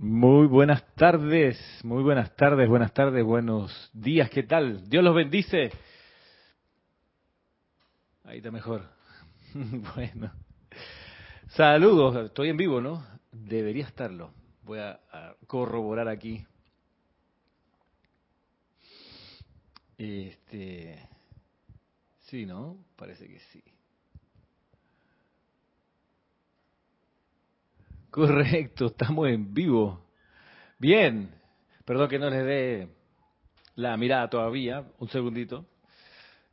Muy buenas tardes, muy buenas tardes, buenas tardes, buenos días, ¿qué tal? Dios los bendice. Ahí está mejor. bueno. Saludos, estoy en vivo, ¿no? Debería estarlo. Voy a, corroborar aquí. Este. Sí, ¿no? Parece que sí. Correcto, estamos en vivo. Bien, perdón que no les dé la mirada todavía, un segundito.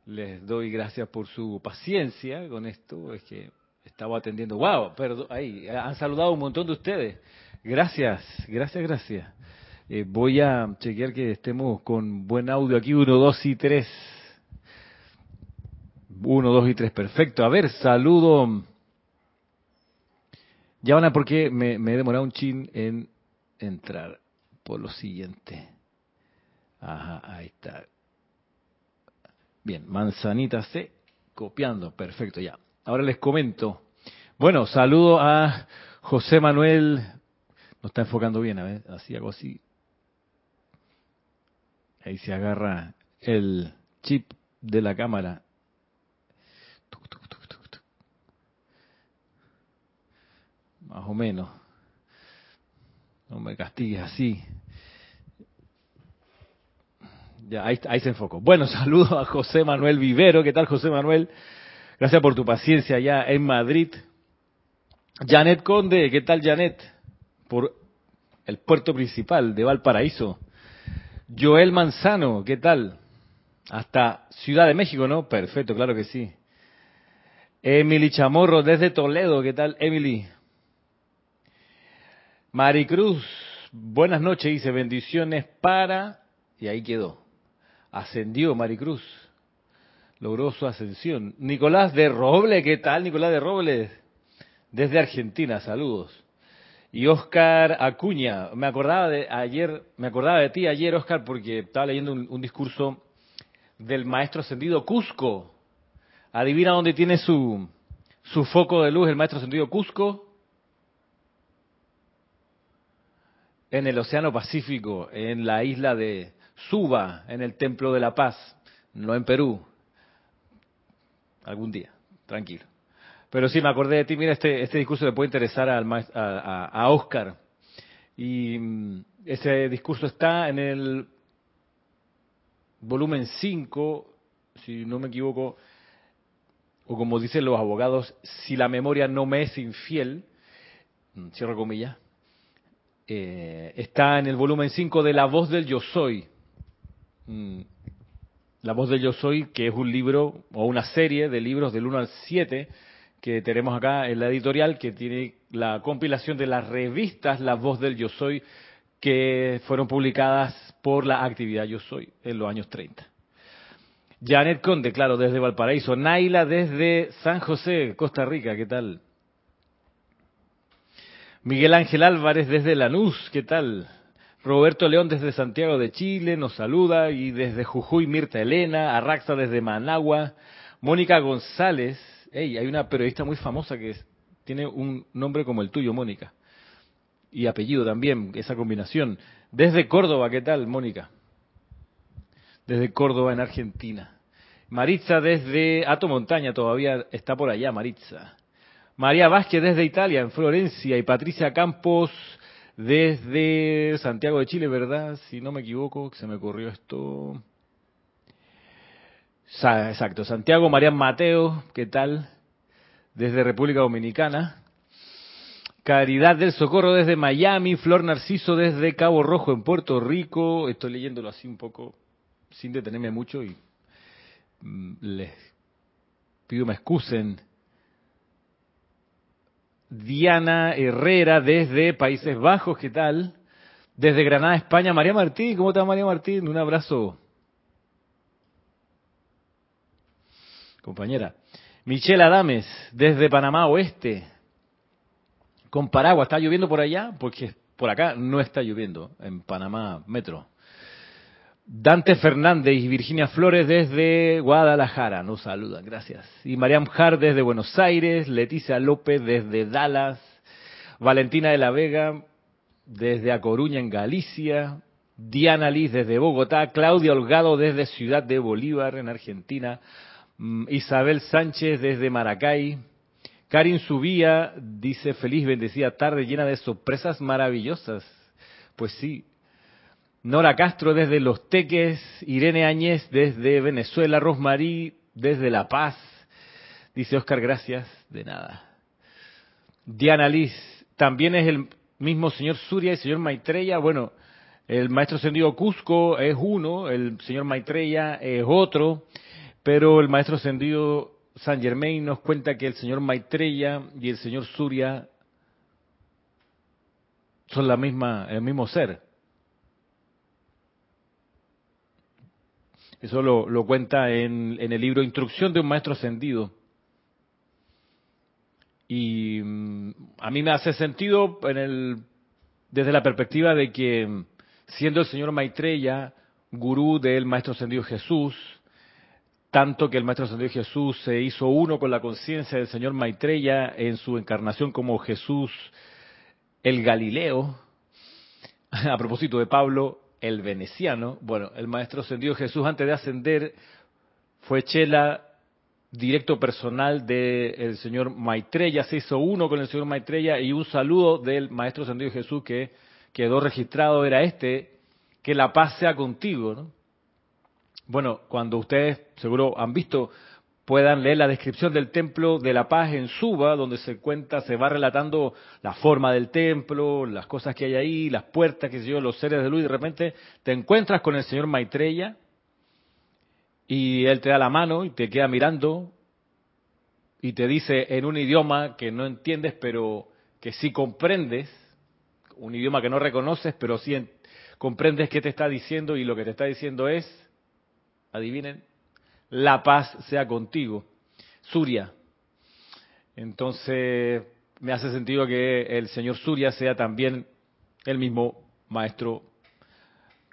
Les doy gracias por su paciencia con esto, es que estaba atendiendo. Wow, perdón, ahí han saludado un montón de ustedes. Gracias, gracias, gracias. Eh, voy a chequear que estemos con buen audio aquí, uno, dos y tres. Uno, dos y tres, perfecto. A ver, saludo ya van a por qué me, he demorado un chin en entrar. Por lo siguiente. Ajá, ahí está. Bien, manzanita C, copiando, perfecto, ya. Ahora les comento. Bueno, saludo a José Manuel. No está enfocando bien, a ver, así algo así. Ahí se agarra el chip de la cámara más o menos. No me castigues así. Ya, ahí, ahí se enfocó. Bueno, saludo a José Manuel Vivero. ¿Qué tal, José Manuel? Gracias por tu paciencia allá en Madrid. Janet Conde, ¿qué tal, Janet? Por el puerto principal de Valparaíso. Joel Manzano, ¿qué tal? Hasta Ciudad de México, ¿no? Perfecto, claro que sí. Emily Chamorro desde Toledo, ¿qué tal, Emily? Maricruz, buenas noches, dice bendiciones para... Y ahí quedó. Ascendió Maricruz. Logró su ascensión. Nicolás de Roble, ¿qué tal Nicolás de Roble? Desde Argentina, saludos. Y Oscar Acuña, me acordaba de ayer, me acordaba de ti ayer, Oscar, porque estaba leyendo un, un discurso del maestro ascendido Cusco. Adivina dónde tiene su, su foco de luz el maestro ascendido Cusco. En el Océano Pacífico, en la isla de Suba, en el Templo de la Paz, no en Perú. Algún día, tranquilo. Pero sí, me acordé de ti, mira, este, este discurso le puede interesar al, a, a Oscar. Y mm, ese discurso está en el volumen 5, si no me equivoco, o como dicen los abogados, si la memoria no me es infiel, mm, cierro comillas, eh, está en el volumen 5 de La voz del yo soy. Mm, la voz del yo soy, que es un libro o una serie de libros del 1 al 7 que tenemos acá en la editorial, que tiene la compilación de las revistas La voz del yo soy, que fueron publicadas por la actividad Yo Soy en los años 30. Janet Conde, claro, desde Valparaíso. Naila desde San José, Costa Rica, ¿qué tal? Miguel Ángel Álvarez desde Lanús, ¿qué tal? Roberto León desde Santiago de Chile nos saluda y desde Jujuy Mirta Elena, Arraxa desde Managua, Mónica González, hey, hay una periodista muy famosa que tiene un nombre como el tuyo, Mónica, y apellido también, esa combinación. Desde Córdoba, ¿qué tal, Mónica? Desde Córdoba, en Argentina. Maritza desde Ato Montaña, todavía está por allá, Maritza. María Vázquez desde Italia, en Florencia, y Patricia Campos desde Santiago de Chile, ¿verdad? Si no me equivoco, que se me ocurrió esto. Exacto, Santiago, María Mateo, ¿qué tal? Desde República Dominicana. Caridad del Socorro desde Miami, Flor Narciso desde Cabo Rojo en Puerto Rico. Estoy leyéndolo así un poco sin detenerme mucho y mm, les pido me excusen Diana Herrera desde Países Bajos, ¿qué tal? Desde Granada, España, María Martín, ¿cómo está María Martín? Un abrazo. Compañera. Michelle Adames, desde Panamá Oeste, con paraguas. ¿Está lloviendo por allá? Porque por acá no está lloviendo, en Panamá Metro. Dante Fernández y Virginia Flores desde Guadalajara nos saludan, gracias. Y Mariam Jar desde Buenos Aires, Leticia López desde Dallas, Valentina de la Vega, desde A Coruña en Galicia, Diana Liz desde Bogotá, Claudia Holgado desde Ciudad de Bolívar en Argentina, mm, Isabel Sánchez desde Maracay, Karin Subía dice feliz, bendecida tarde llena de sorpresas maravillosas. Pues sí. Nora Castro desde Los Teques, Irene Áñez desde Venezuela, Rosmarí desde La Paz. Dice Oscar, gracias. De nada. Diana Liz, también es el mismo señor Surya y señor Maitreya. Bueno, el maestro ascendido Cusco es uno, el señor Maitreya es otro, pero el maestro ascendido San Germain nos cuenta que el señor Maitreya y el señor Surya son la misma, el mismo ser. Eso lo, cuenta en, el libro Instrucción de un Maestro Ascendido. Y mm, a mí me hace sentido desde la perspectiva de que siendo el señor Maitreya gurú del Maestro Ascendido Jesús, tanto que el Maestro Ascendido Jesús se hizo uno con la conciencia del señor Maitreya en su encarnación como Jesús el Galileo. A propósito de Pablo, el veneciano. Bueno, el Maestro Ascendido Jesús antes de ascender fue chela directo personal del señor Maitreya, se hizo uno con el señor Maitreya y un saludo del Maestro Ascendido Jesús que quedó registrado era este, que la paz sea contigo, ¿no? Bueno, cuando ustedes seguro han visto, puedan leer la descripción del templo de la paz en Suba, donde se cuenta, se va relatando la forma del templo, las cosas que hay ahí, las puertas, que se yo, los seres de luz, y de repente te encuentras con el señor Maitreya y él te da la mano y te queda mirando y te dice en un idioma que no entiendes, pero que sí comprendes, un idioma que no reconoces, pero sí comprendes qué te está diciendo y lo que te está diciendo es adivinen, la paz sea contigo. Surya. Entonces, me hace sentido que el señor Surya sea también el mismo maestro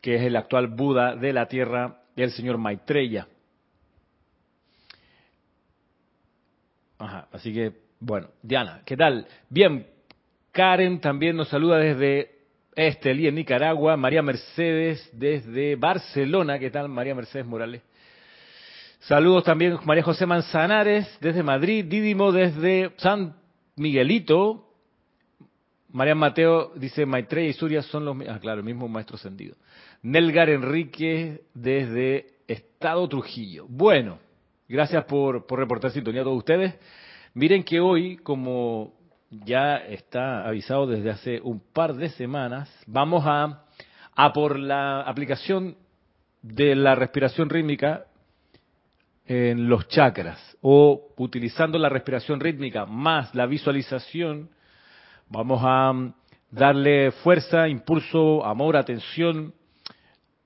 que es el actual Buda de la Tierra, el señor Maitreya. Ajá, así que, bueno, Diana, ¿qué tal? Bien, Karen también nos saluda desde Estelí, en Nicaragua. María Mercedes desde Barcelona. ¿Qué tal, María Mercedes Morales? Saludos también María José Manzanares desde Madrid. Dídimo desde San Miguelito. María Mateo dice Maitreya y Surya son los... Ah, claro, el mismo maestro ascendido. Nelgar Enrique desde Estado Trujillo. Bueno, gracias por, por reportar sintonía a todos ustedes. Miren que hoy, como ya está avisado desde hace un par de semanas, vamos a, a por la aplicación de la respiración rítmica en los chakras o utilizando la respiración rítmica más la visualización, vamos a darle fuerza, impulso, amor, atención,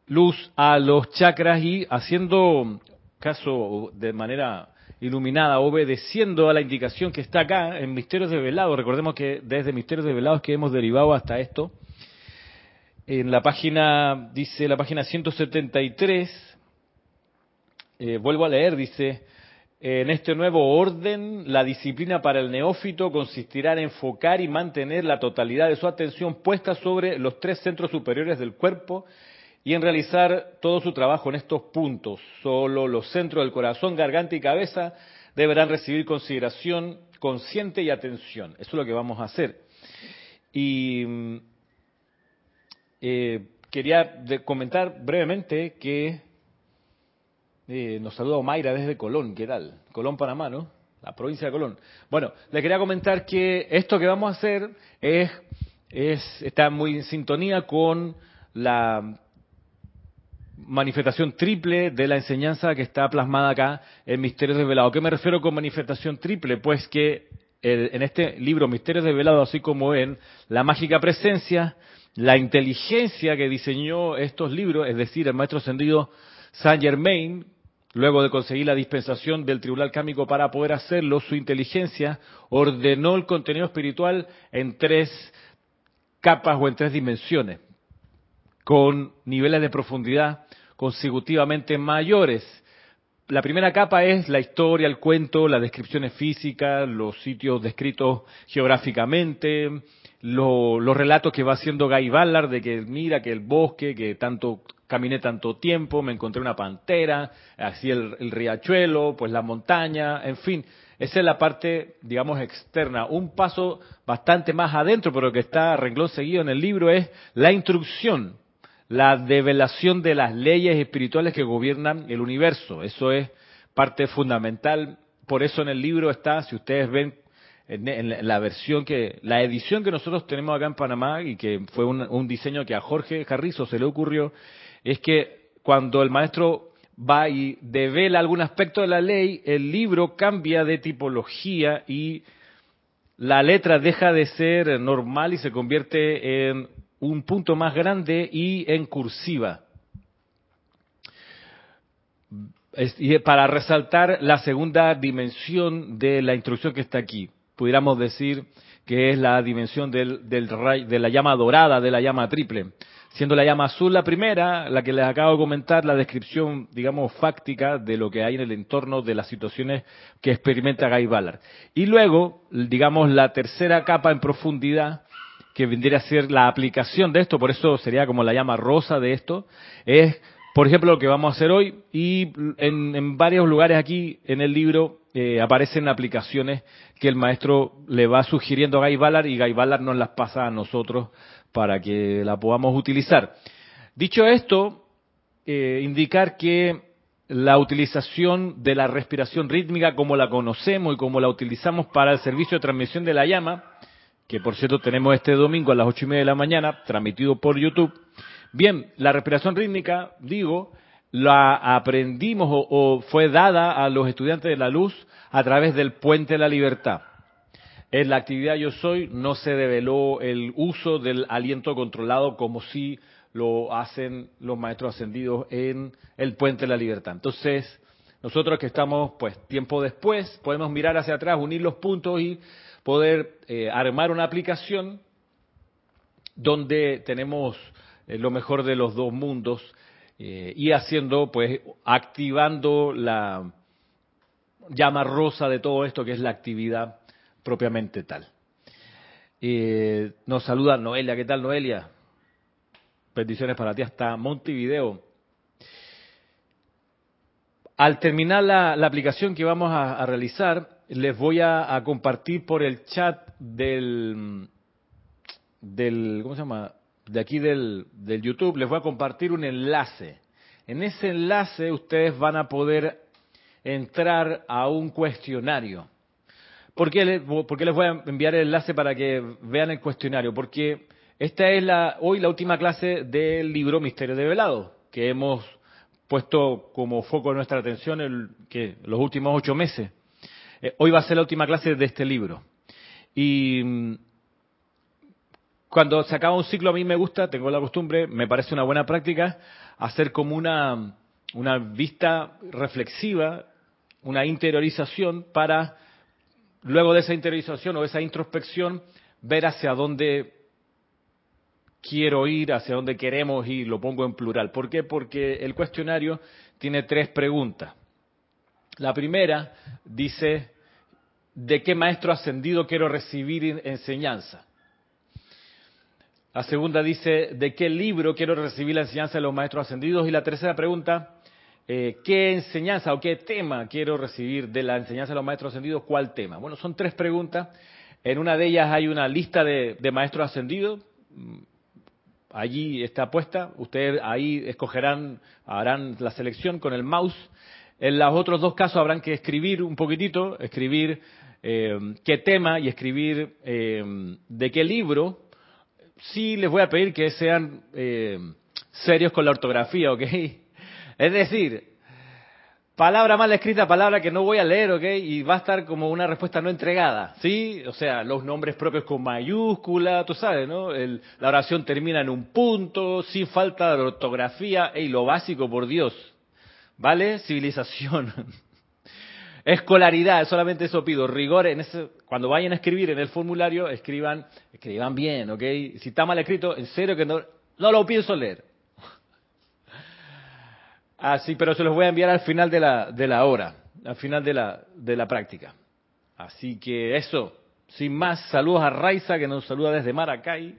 luz a los chakras y haciendo caso de manera iluminada, obedeciendo a la indicación que está acá en Misterios de Velado. Recordemos que desde Misterios de Velado es que hemos derivado hasta esto. En la página, dice la página 173, eh, vuelvo a leer, dice, en este nuevo orden, la disciplina para el neófito consistirá en enfocar y mantener la totalidad de su atención puesta sobre los tres centros superiores del cuerpo y en realizar todo su trabajo en estos puntos. Solo los centros del corazón, garganta y cabeza deberán recibir consideración consciente y atención. Eso es lo que vamos a hacer. Y mm, eh, quería comentar brevemente que eh, nos saluda Mayra desde Colón, ¿qué tal? Colón, Panamá, ¿no? La provincia de Colón. Bueno, le quería comentar que esto que vamos a hacer es, es está muy en sintonía con la manifestación triple de la enseñanza que está plasmada acá en Misterios Desvelados. ¿Qué me refiero con manifestación triple? Pues que en este libro Misterios Desvelados, así como en La Mágica Presencia, la inteligencia que diseñó estos libros, es decir, el maestro ascendido Saint Germain, luego de conseguir la dispensación del Tribunal Cámico para poder hacerlo, su inteligencia ordenó el contenido espiritual en tres capas o en tres dimensiones, con niveles de profundidad consecutivamente mayores. La primera capa es la historia, el cuento, las descripciones físicas, los sitios descritos geográficamente, los relatos que va haciendo Guy Ballard de que mira que el bosque, que tanto caminé tanto tiempo, me encontré una pantera, así el, el riachuelo, pues la montaña, en fin. Esa es la parte, digamos, externa. Un paso bastante más adentro, pero que está renglón seguido en el libro, es la instrucción, la develación de las leyes espirituales que gobiernan el universo. Eso es parte fundamental. Por eso en el libro está, si ustedes ven en, la versión que, la edición que nosotros tenemos acá en Panamá y que fue un, diseño que a Jorge Carrizo se le ocurrió, es que cuando el maestro va y devela algún aspecto de la ley, el libro cambia de tipología y la letra deja de ser normal y se convierte en un punto más grande y en cursiva. Y para resaltar la segunda dimensión de la instrucción que está aquí, pudiéramos decir que es la dimensión del, de la llama dorada, de la llama triple. Siendo la llama azul la primera, la que les acabo de comentar, la descripción, digamos, fáctica de lo que hay en el entorno de las situaciones que experimenta Guy Ballard. Y luego, digamos, la tercera capa en profundidad, que vendría a ser la aplicación de esto, por eso sería como la llama rosa de esto, es, por ejemplo, lo que vamos a hacer hoy, y en, varios lugares aquí en el libro eh, aparecen aplicaciones que el maestro le va sugiriendo a Guy Ballard y Guy Ballard nos las pasa a nosotros para que la podamos utilizar. Dicho esto, eh, indicar que la utilización de la respiración rítmica como la conocemos y como la utilizamos para el servicio de transmisión de la llama, que por cierto tenemos este domingo a las ocho y media de la mañana, transmitido por YouTube. Bien, la respiración rítmica, digo, la aprendimos o, o fue dada a los estudiantes de la luz a través del puente de la libertad. En la actividad Yo Soy no se develó el uso del aliento controlado como si lo hacen los maestros ascendidos en el Puente de la Libertad. Entonces, nosotros que estamos, pues, tiempo después, podemos mirar hacia atrás, unir los puntos y poder eh, armar una aplicación donde tenemos eh, lo mejor de los dos mundos eh, y haciendo, pues, activando la llama rosa de todo esto que es la actividad propiamente tal. Eh, nos saluda Noelia. ¿Qué tal, Noelia? Bendiciones para ti hasta Montevideo. Al terminar la, aplicación que vamos a, realizar, les voy a, compartir por el chat del, del, ¿cómo se llama? De aquí del, del YouTube, les voy a compartir un enlace. En ese enlace ustedes van a poder entrar a un cuestionario ¿Por qué, les, voy a enviar el enlace para que vean el cuestionario? Porque esta es la, hoy la última clase del libro Misterio de Velado, que hemos puesto como foco de nuestra atención el, que los últimos ocho meses. Eh, hoy va a ser la última clase de este libro. Y mm, cuando se acaba un ciclo a mí me gusta, tengo la costumbre, me parece una buena práctica, hacer como una, una vista reflexiva, una interiorización para luego de esa interiorización o esa introspección, ver hacia dónde quiero ir, hacia dónde queremos ir, lo pongo en plural. ¿Por qué? Porque el cuestionario tiene tres preguntas. La primera dice, ¿de qué maestro ascendido quiero recibir enseñanza? La segunda dice, ¿de qué libro quiero recibir la enseñanza de los maestros ascendidos? Y la tercera pregunta, eh, ¿qué enseñanza o qué tema quiero recibir de la enseñanza de los maestros ascendidos? ¿Cuál tema? Bueno, son tres preguntas. En una de ellas hay una lista de, maestros ascendidos. Mm, allí está puesta. Ustedes ahí escogerán, harán la selección con el mouse. En los otros dos casos habrán que escribir un poquitito, escribir eh, qué tema y escribir eh, de qué libro. Sí les voy a pedir que sean serios con la ortografía, ¿ok? Es decir, palabra mal escrita, palabra que no voy a leer, ¿ok? Y va a estar como una respuesta no entregada, ¿sí? O sea, los nombres propios con mayúscula, tú sabes, ¿no? la oración termina en un punto, sin falta de ortografía, y lo básico, por Dios, ¿vale? Civilización. Escolaridad, solamente eso pido, rigor en ese, cuando vayan a escribir en el formulario, escriban, escriban bien, ¿ok? Si está mal escrito, en serio que no, no lo pienso leer. Ah, sí, pero se los voy a enviar al final de la, de la hora, al final de la, de la práctica. Así que eso, sin más, saludos a Raiza que nos saluda desde Maracay.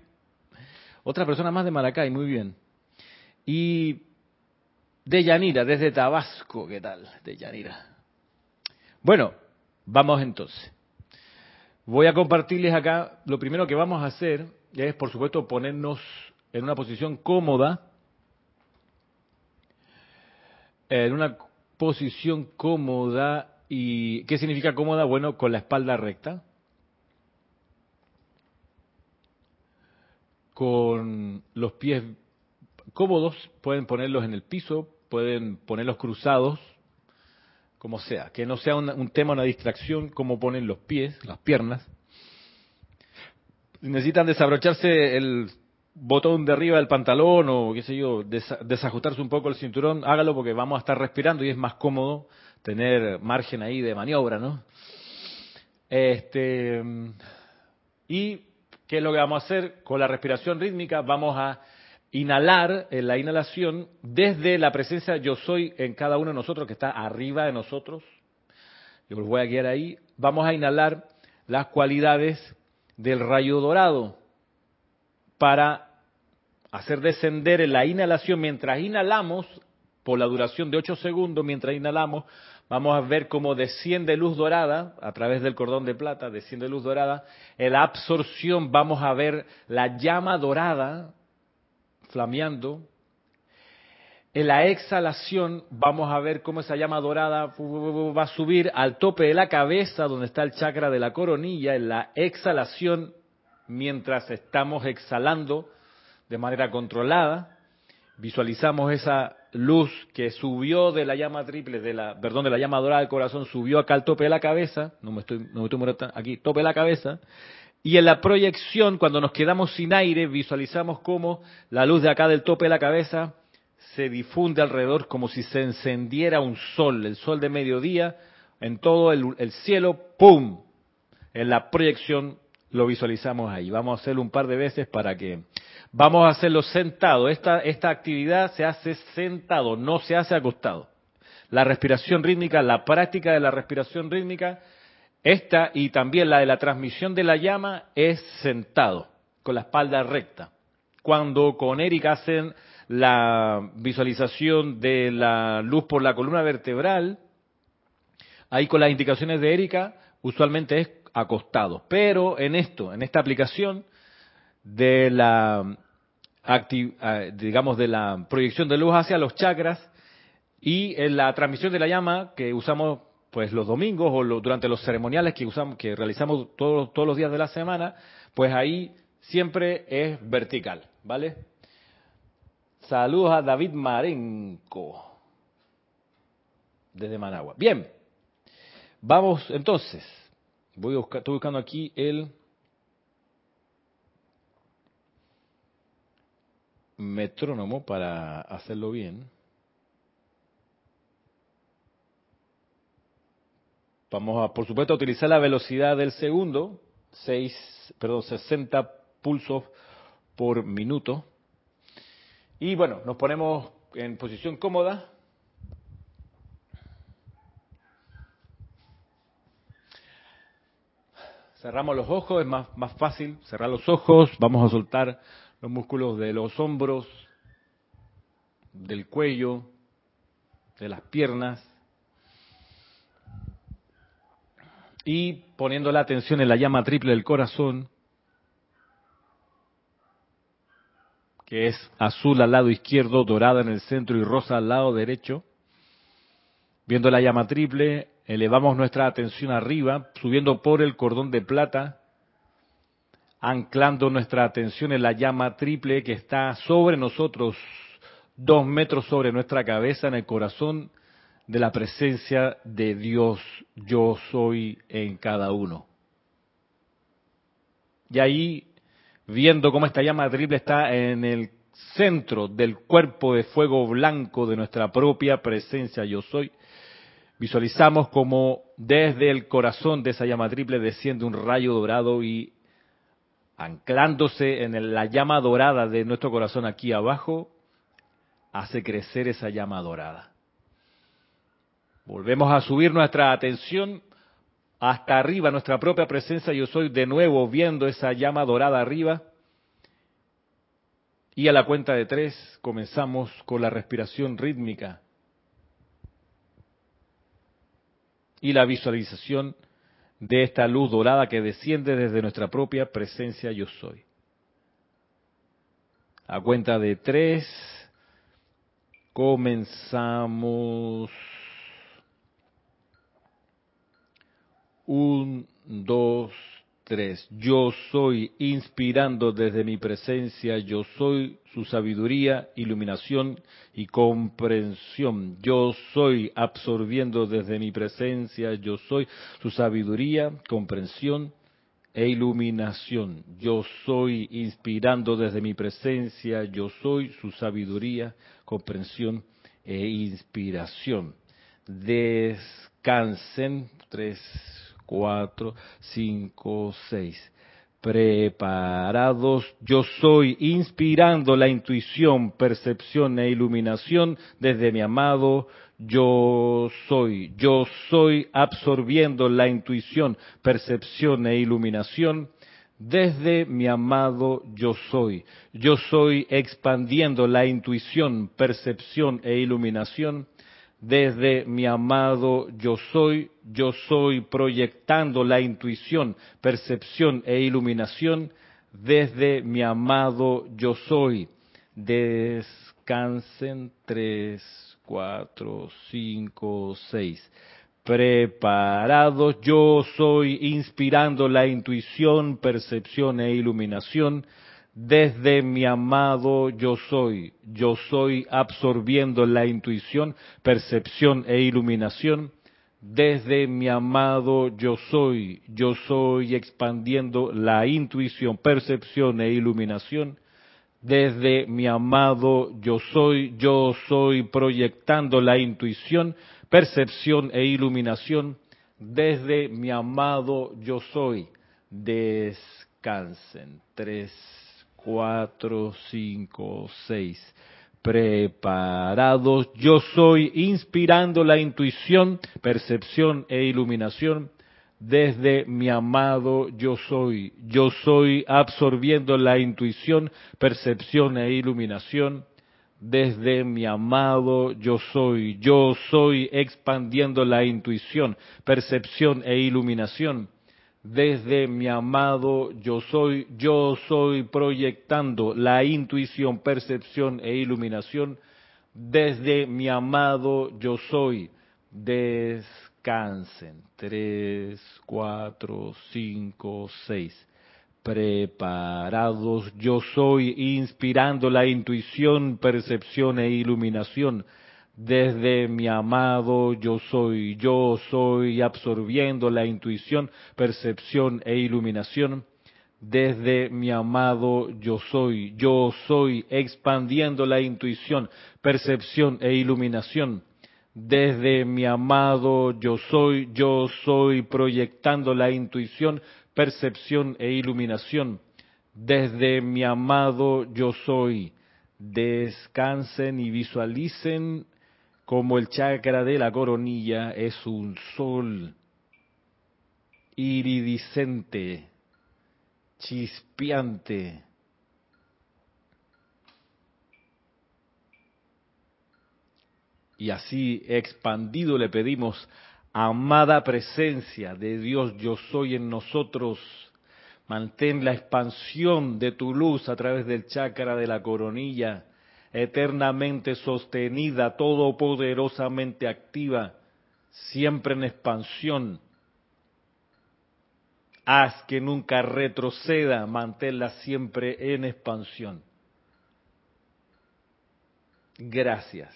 Otra persona más de Maracay, muy bien. Y de Yanira, desde Tabasco, ¿qué tal? De Yanira. Bueno, vamos entonces. Voy a compartirles acá, lo primero que vamos a hacer es, por supuesto, ponernos en una posición cómoda, en una posición cómoda, ¿y qué significa cómoda? Bueno, con la espalda recta, con los pies cómodos, pueden ponerlos en el piso, pueden ponerlos cruzados, como sea, que no sea un, tema, una distracción, como ponen los pies, las piernas. Si necesitan desabrocharse el botón de arriba del pantalón o qué sé yo, desajustarse un poco el cinturón, hágalo porque vamos a estar respirando y es más cómodo tener margen ahí de maniobra, ¿no? Este, y ¿qué es lo que vamos a hacer? Con la respiración rítmica vamos a inhalar en la inhalación desde la presencia yo soy en cada uno de nosotros que está arriba de nosotros. Yo los voy a guiar ahí. Vamos a inhalar las cualidades del rayo dorado para hacer descender en la inhalación mientras inhalamos por la duración de 8 segundos mientras inhalamos vamos a ver cómo desciende luz dorada a través del cordón de plata, desciende luz dorada. En la absorción vamos a ver la llama dorada flameando. En la exhalación vamos a ver cómo esa llama dorada va a subir al tope de la cabeza, donde está el chakra de la coronilla. En la exhalación, mientras estamos exhalando de manera controlada, visualizamos esa luz que subió de la llama triple, de la, perdón, de la llama dorada del corazón, subió acá al tope de la cabeza, no me estoy, no me estoy aquí, tope de la cabeza, y en la proyección, cuando nos quedamos sin aire, visualizamos cómo la luz de acá del tope de la cabeza se difunde alrededor como si se encendiera un sol, el sol de mediodía, en todo el, cielo, ¡pum! En la proyección lo visualizamos ahí. Vamos a hacerlo un par de veces para que... Vamos a hacerlo sentado. Esta, esta actividad se hace sentado, no se hace acostado. La respiración rítmica, la práctica de la respiración rítmica esta y también la de la transmisión de la llama es sentado, con la espalda recta. Cuando con Erika hacen la visualización de la luz por la columna vertebral, ahí con las indicaciones de Erika, usualmente es acostado. Pero en esto, en esta aplicación de la digamos de la proyección de luz hacia los chakras y en la transmisión de la llama que usamos pues los domingos o durante los ceremoniales que usamos, que realizamos todos, todos los días de la semana, pues ahí siempre es vertical, ¿vale? Saludos a David Marenco desde Managua. Bien, vamos entonces. Voy a buscar, estoy buscando aquí el metrónomo para hacerlo bien. Vamos a, por supuesto, utilizar la velocidad del segundo, 6, perdón, 60 pulsos por minuto. Y bueno, nos ponemos en posición cómoda. Cerramos los ojos, es más, más fácil cerrar los ojos. Vamos a soltar los músculos de los hombros, del cuello, de las piernas. y poniendo la atención en la llama triple del corazón, que es azul al lado izquierdo, dorada en el centro y rosa al lado derecho. Viendo la llama triple, elevamos nuestra atención arriba, subiendo por el cordón de plata, anclando nuestra atención en la llama triple que está sobre nosotros, dos metros sobre nuestra cabeza, en el corazón de la presencia de Dios yo soy en cada uno. Y ahí, viendo cómo esta llama triple está en el centro del cuerpo de fuego blanco de nuestra propia presencia yo soy, visualizamos como desde el corazón de esa llama triple desciende un rayo dorado y anclándose en la llama dorada de nuestro corazón aquí abajo, hace crecer esa llama dorada Volvemos a subir nuestra atención hasta arriba, nuestra propia presencia. Yo soy de nuevo viendo esa llama dorada arriba. Y a la cuenta de tres comenzamos con la respiración rítmica y la visualización de esta luz dorada que desciende desde nuestra propia presencia yo soy. A cuenta de tres, comenzamos. Un, dos, yo soy inspirando desde mi presencia, yo soy su sabiduría, iluminación y comprensión. Yo soy absorbiendo desde mi presencia, yo soy su sabiduría, comprensión e iluminación. Yo soy inspirando desde mi presencia, yo soy su sabiduría, comprensión e inspiración. Descansen tres cuatro, cinco, seis. Preparados, yo soy inspirando la intuición, percepción e iluminación desde mi amado yo soy. Yo soy absorbiendo la intuición, percepción e iluminación desde mi amado yo soy. Yo soy expandiendo la intuición, percepción e iluminación desde mi amado yo soy, yo soy proyectando la intuición, percepción e iluminación desde mi amado yo soy. Descansen tres, cuatro, cinco, seis. Preparados, yo soy inspirando la intuición, percepción e iluminación desde mi amado yo soy. Yo soy absorbiendo la intuición, percepción e iluminación. Desde mi amado yo soy. Yo soy expandiendo la intuición, percepción e iluminación. Desde mi amado yo soy. Yo soy proyectando la intuición, percepción e iluminación. Desde mi amado yo soy. Descansen. Tres cuatro, cinco, seis. Preparados, yo soy inspirando la intuición, percepción e iluminación desde mi amado yo soy. Yo soy absorbiendo la intuición, percepción e iluminación desde mi amado yo soy. Yo soy expandiendo la intuición, percepción e iluminación desde mi amado yo soy, yo soy proyectando la intuición, percepción e iluminación desde mi amado yo soy. Descansen. Tres, cuatro, cinco, seis. Preparados yo soy, inspirando la intuición, percepción e iluminación desde mi amado yo soy, yo soy absorbiendo la intuición, percepción e iluminación. Desde mi amado yo soy, yo soy expandiendo la intuición, percepción e iluminación. Desde mi amado yo soy, yo soy proyectando la intuición, percepción e iluminación. Desde mi amado yo soy. Descansen y visualicen como el chakra de la coronilla es un sol iridiscente, chispeante, y así expandido le pedimos, amada presencia de Dios yo soy en nosotros, mantén la expansión de tu luz a través del chakra de la coronilla, eternamente sostenida, todopoderosamente activa, siempre en expansión. Haz que nunca retroceda, manténla siempre en expansión. Gracias.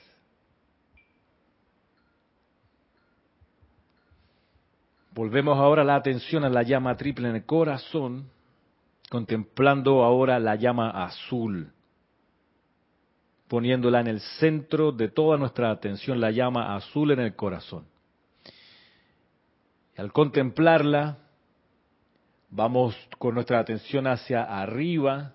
Volvemos ahora la atención a la llama triple en el corazón, contemplando ahora la llama azul poniéndola en el centro de toda nuestra atención, la llama azul en el corazón. Y al contemplarla, vamos con nuestra atención hacia arriba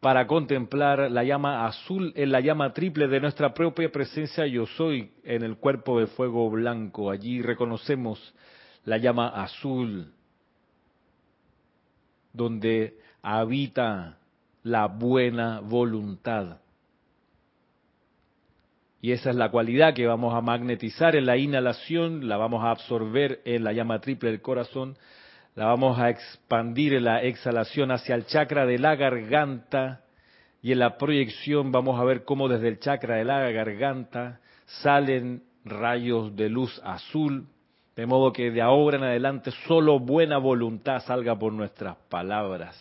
para contemplar la llama azul en la llama triple de nuestra propia presencia yo soy en el cuerpo de fuego blanco. Allí reconocemos la llama azul donde habita la buena voluntad. Y esa es la cualidad que vamos a magnetizar en la inhalación, la vamos a absorber en la llama triple del corazón, la vamos a expandir en la exhalación hacia el chakra de la garganta y en la proyección vamos a ver cómo desde el chakra de la garganta salen rayos de luz azul, de modo que de ahora en adelante solo buena voluntad salga por nuestras palabras,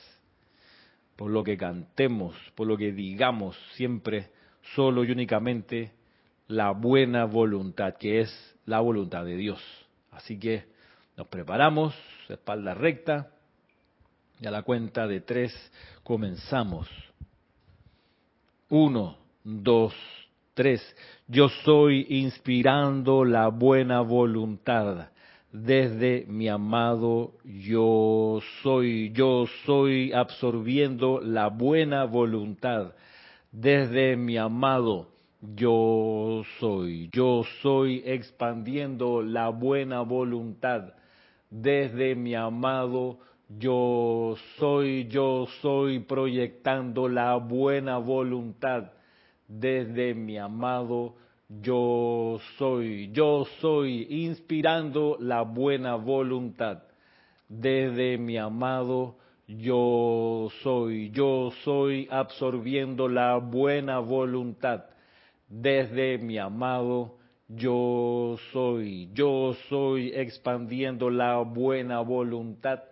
por lo que cantemos, por lo que digamos, siempre solo y únicamente la buena voluntad, que es la voluntad de Dios. Así que nos preparamos, espalda recta, y a la cuenta de tres comenzamos. Uno, dos, tres. Yo soy inspirando la buena voluntad desde mi amado yo soy. Yo soy absorbiendo la buena voluntad desde mi amado yo soy, yo soy expandiendo la buena voluntad desde mi amado yo soy, yo soy proyectando la buena voluntad desde mi amado yo soy, yo soy inspirando la buena voluntad. Desde mi amado yo soy, yo soy absorbiendo la buena voluntad. Desde mi amado yo soy, yo soy expandiendo la buena voluntad.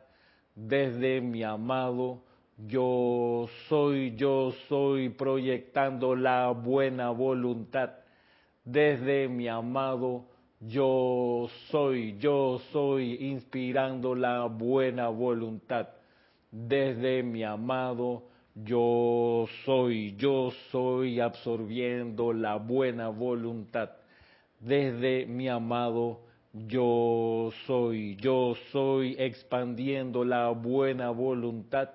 Desde mi amado yo soy, yo soy proyectando la buena voluntad desde mi amado yo soy, yo soy inspirando la buena voluntad. Desde mi amado yo soy, yo soy absorbiendo la buena voluntad. Desde mi amado yo soy, yo soy expandiendo la buena voluntad.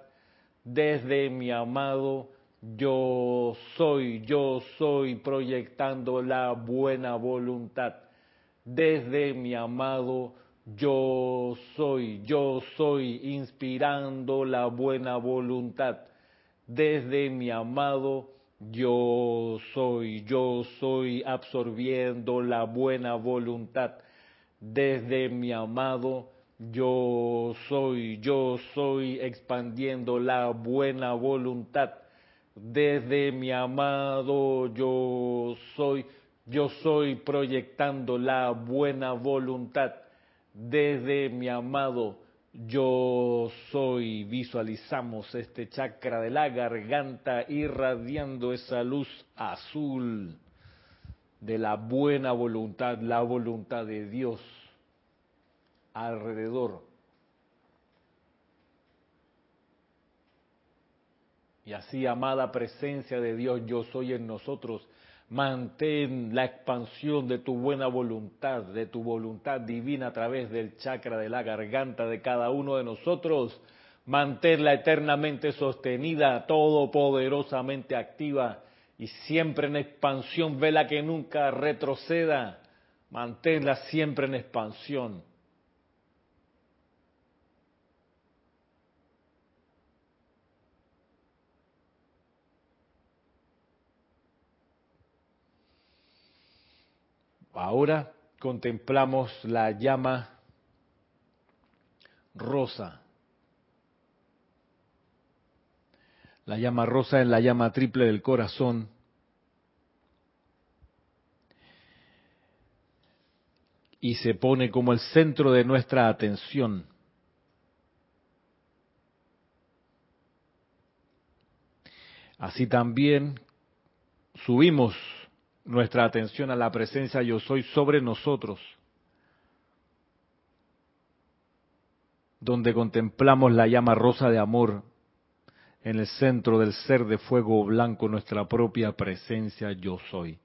Desde mi amado yo soy, yo soy proyectando la buena voluntad. Desde mi amado yo soy, yo soy inspirando la buena voluntad. Desde mi amado yo soy, yo soy absorbiendo la buena voluntad. Desde mi amado yo soy, yo soy expandiendo la buena voluntad desde mi amado yo soy, yo soy proyectando la buena voluntad desde mi amado yo soy, visualizamos este chakra de la garganta irradiando esa luz azul de la buena voluntad, la voluntad de Dios alrededor. Y así, amada presencia de Dios, yo soy en nosotros, Mantén la expansión de tu buena voluntad, de tu voluntad divina a través del chakra de la garganta de cada uno de nosotros. Manténla eternamente sostenida, todopoderosamente activa y siempre en expansión. Vela que nunca retroceda. Manténla siempre en expansión. Ahora contemplamos la llama rosa. La llama rosa en la llama triple del corazón. Y se pone como el centro de nuestra atención. Así también subimos nuestra atención a la presencia yo soy sobre nosotros, donde contemplamos la llama rosa de amor en el centro del ser de fuego blanco, nuestra propia presencia yo soy.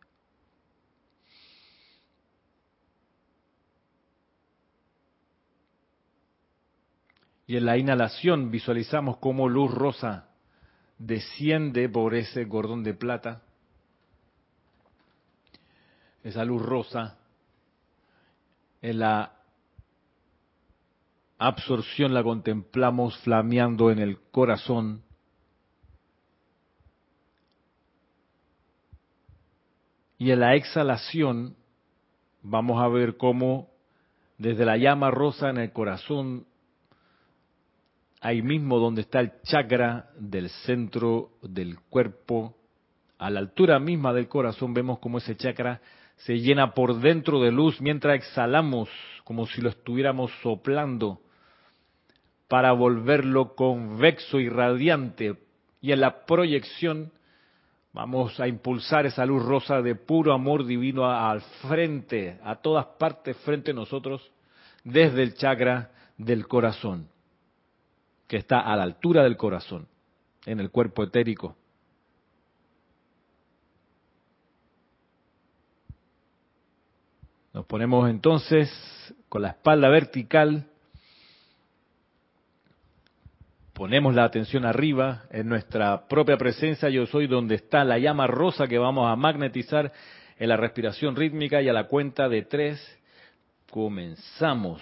Y en la inhalación visualizamos como luz rosa desciende por ese cordón de plata, esa luz rosa, en la absorción la contemplamos flameando en el corazón. Y en la exhalación vamos a ver cómo desde la llama rosa en el corazón, ahí mismo donde está el chakra del centro del cuerpo, a la altura misma del corazón, vemos cómo ese chakra se llena por dentro de luz mientras exhalamos como si lo estuviéramos soplando para volverlo convexo y radiante. Y en la proyección vamos a impulsar esa luz rosa de puro amor divino al frente, a todas partes frente a nosotros, desde el chakra del corazón, que está a la altura del corazón, en el cuerpo etérico. Nos ponemos entonces con la espalda vertical, ponemos la atención arriba en nuestra propia presencia, yo soy donde está la llama rosa que vamos a magnetizar en la respiración rítmica y a la cuenta de tres comenzamos.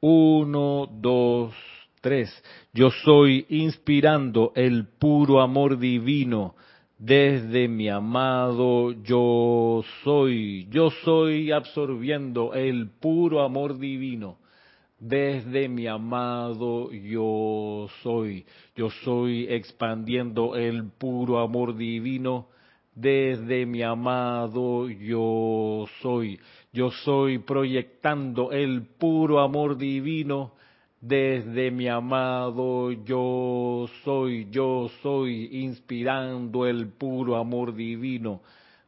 Uno, dos, tres. Yo soy inspirando el puro amor divino desde mi amado yo soy. Yo soy absorbiendo el puro amor divino. Desde mi amado yo soy. Yo soy expandiendo el puro amor divino. Desde mi amado yo soy. Yo soy proyectando el puro amor divino desde mi amado yo soy, yo soy, inspirando el puro amor divino.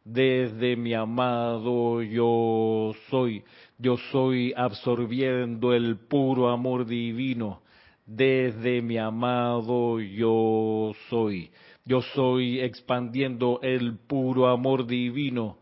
Desde mi amado yo soy, yo soy absorbiendo el puro amor divino. Desde mi amado yo soy, yo soy expandiendo el puro amor divino.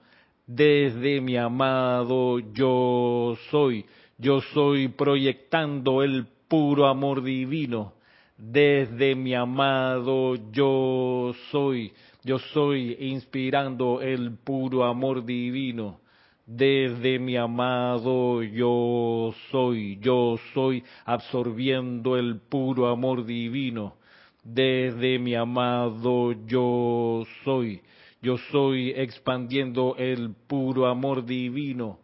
Desde mi amado yo soy, yo soy proyectando el puro amor divino. Desde mi amado yo soy, yo soy inspirando el puro amor divino. Desde mi amado yo soy, yo soy absorbiendo el puro amor divino. Desde mi amado yo soy, yo soy expandiendo el puro amor divino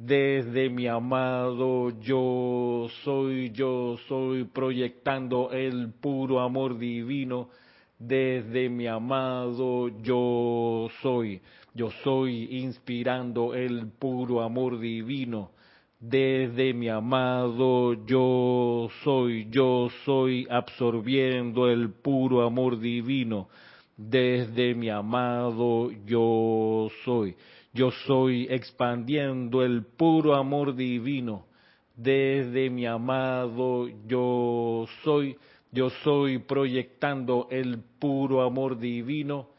desde mi amado yo soy, yo soy proyectando el puro amor divino. Desde mi amado yo soy, yo soy inspirando el puro amor divino. Desde mi amado yo soy, yo soy absorbiendo el puro amor divino. Desde mi amado yo soy yo soy expandiendo el puro amor divino desde mi amado yo soy. Yo soy proyectando el puro amor divino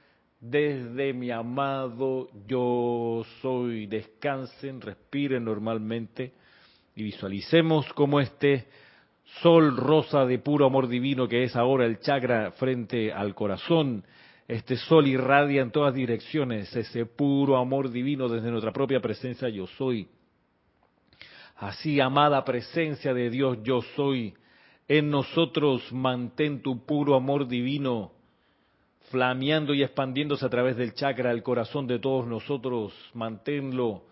desde mi amado yo soy. Descansen, respiren normalmente y visualicemos como este sol rosa de puro amor divino que es ahora el chakra frente al corazón este sol irradia en todas direcciones ese puro amor divino desde nuestra propia presencia yo soy. Así, amada presencia de Dios, yo soy. En nosotros mantén tu puro amor divino, flameando y expandiéndose a través del chakra, el corazón de todos nosotros. Manténlo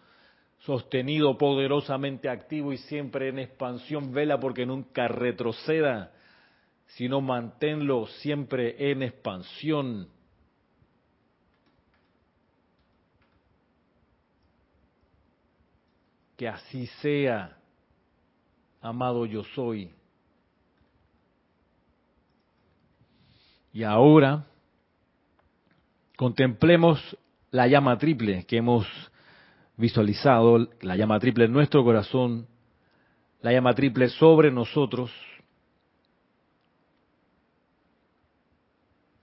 sostenido, poderosamente activo y siempre en expansión. Vela porque nunca retroceda, sino manténlo siempre en expansión Que así sea, amado yo soy. Y ahora contemplemos la llama triple que hemos visualizado, la llama triple en nuestro corazón, la llama triple sobre nosotros.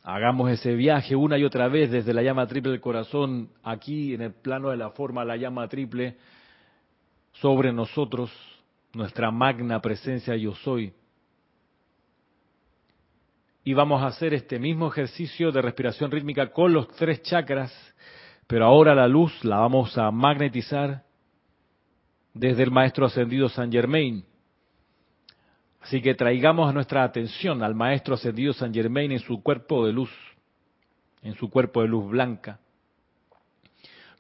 Hagamos ese viaje una y otra vez desde la llama triple del corazón, aquí en el plano de la forma, la llama triple, sobre nosotros, nuestra magna presencia yo soy. y vamos a hacer este mismo ejercicio de respiración rítmica con los tres chakras, pero ahora la luz la vamos a magnetizar desde el Maestro Ascendido San Germain. Así que traigamos nuestra atención al Maestro Ascendido San Germain en su cuerpo de luz, en su cuerpo de luz blanca,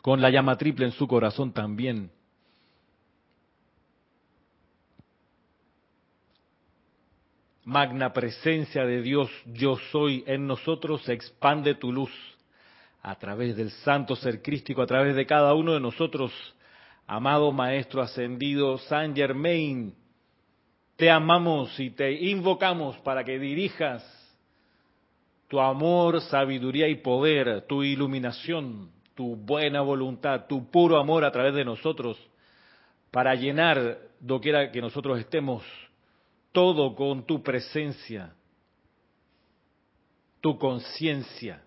con la llama triple en su corazón también. Magna presencia de Dios, yo soy en nosotros, expande tu luz a través del santo ser crístico, a través de cada uno de nosotros. Amado Maestro Ascendido San Germain, te amamos y te invocamos para que dirijas tu amor, sabiduría y poder, tu iluminación, tu buena voluntad, tu puro amor a través de nosotros, para llenar doquiera que nosotros estemos todo con tu presencia, tu conciencia,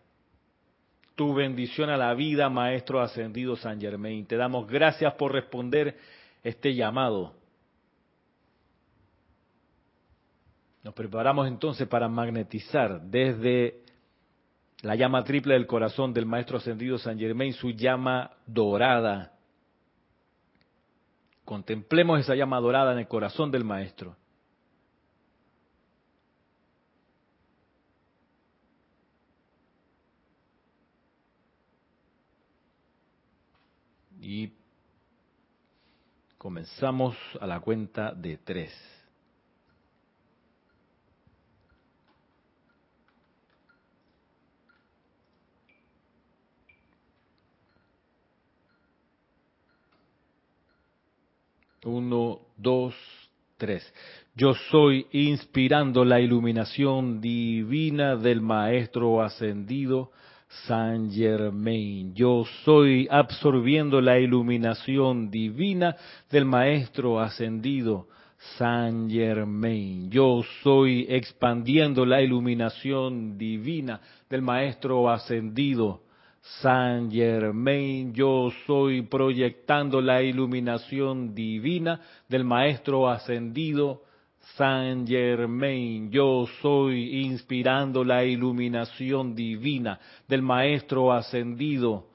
tu bendición a la vida, Maestro Ascendido San Germain. Te damos gracias por responder este llamado. Nos preparamos entonces para magnetizar desde la llama triple del corazón del Maestro Ascendido San Germain, su llama dorada. Contemplemos esa llama dorada en el corazón del Maestro. Y comenzamos a la cuenta de tres. Uno, dos, tres. Yo soy inspirando la iluminación divina del Maestro ascendido San Germain. Yo soy absorbiendo la iluminación divina del Maestro ascendido San Germain. Yo soy expandiendo la iluminación divina del Maestro ascendido San Germain. Yo soy proyectando la iluminación divina del Maestro ascendido San Germain, yo soy inspirando la iluminación divina del Maestro ascendido.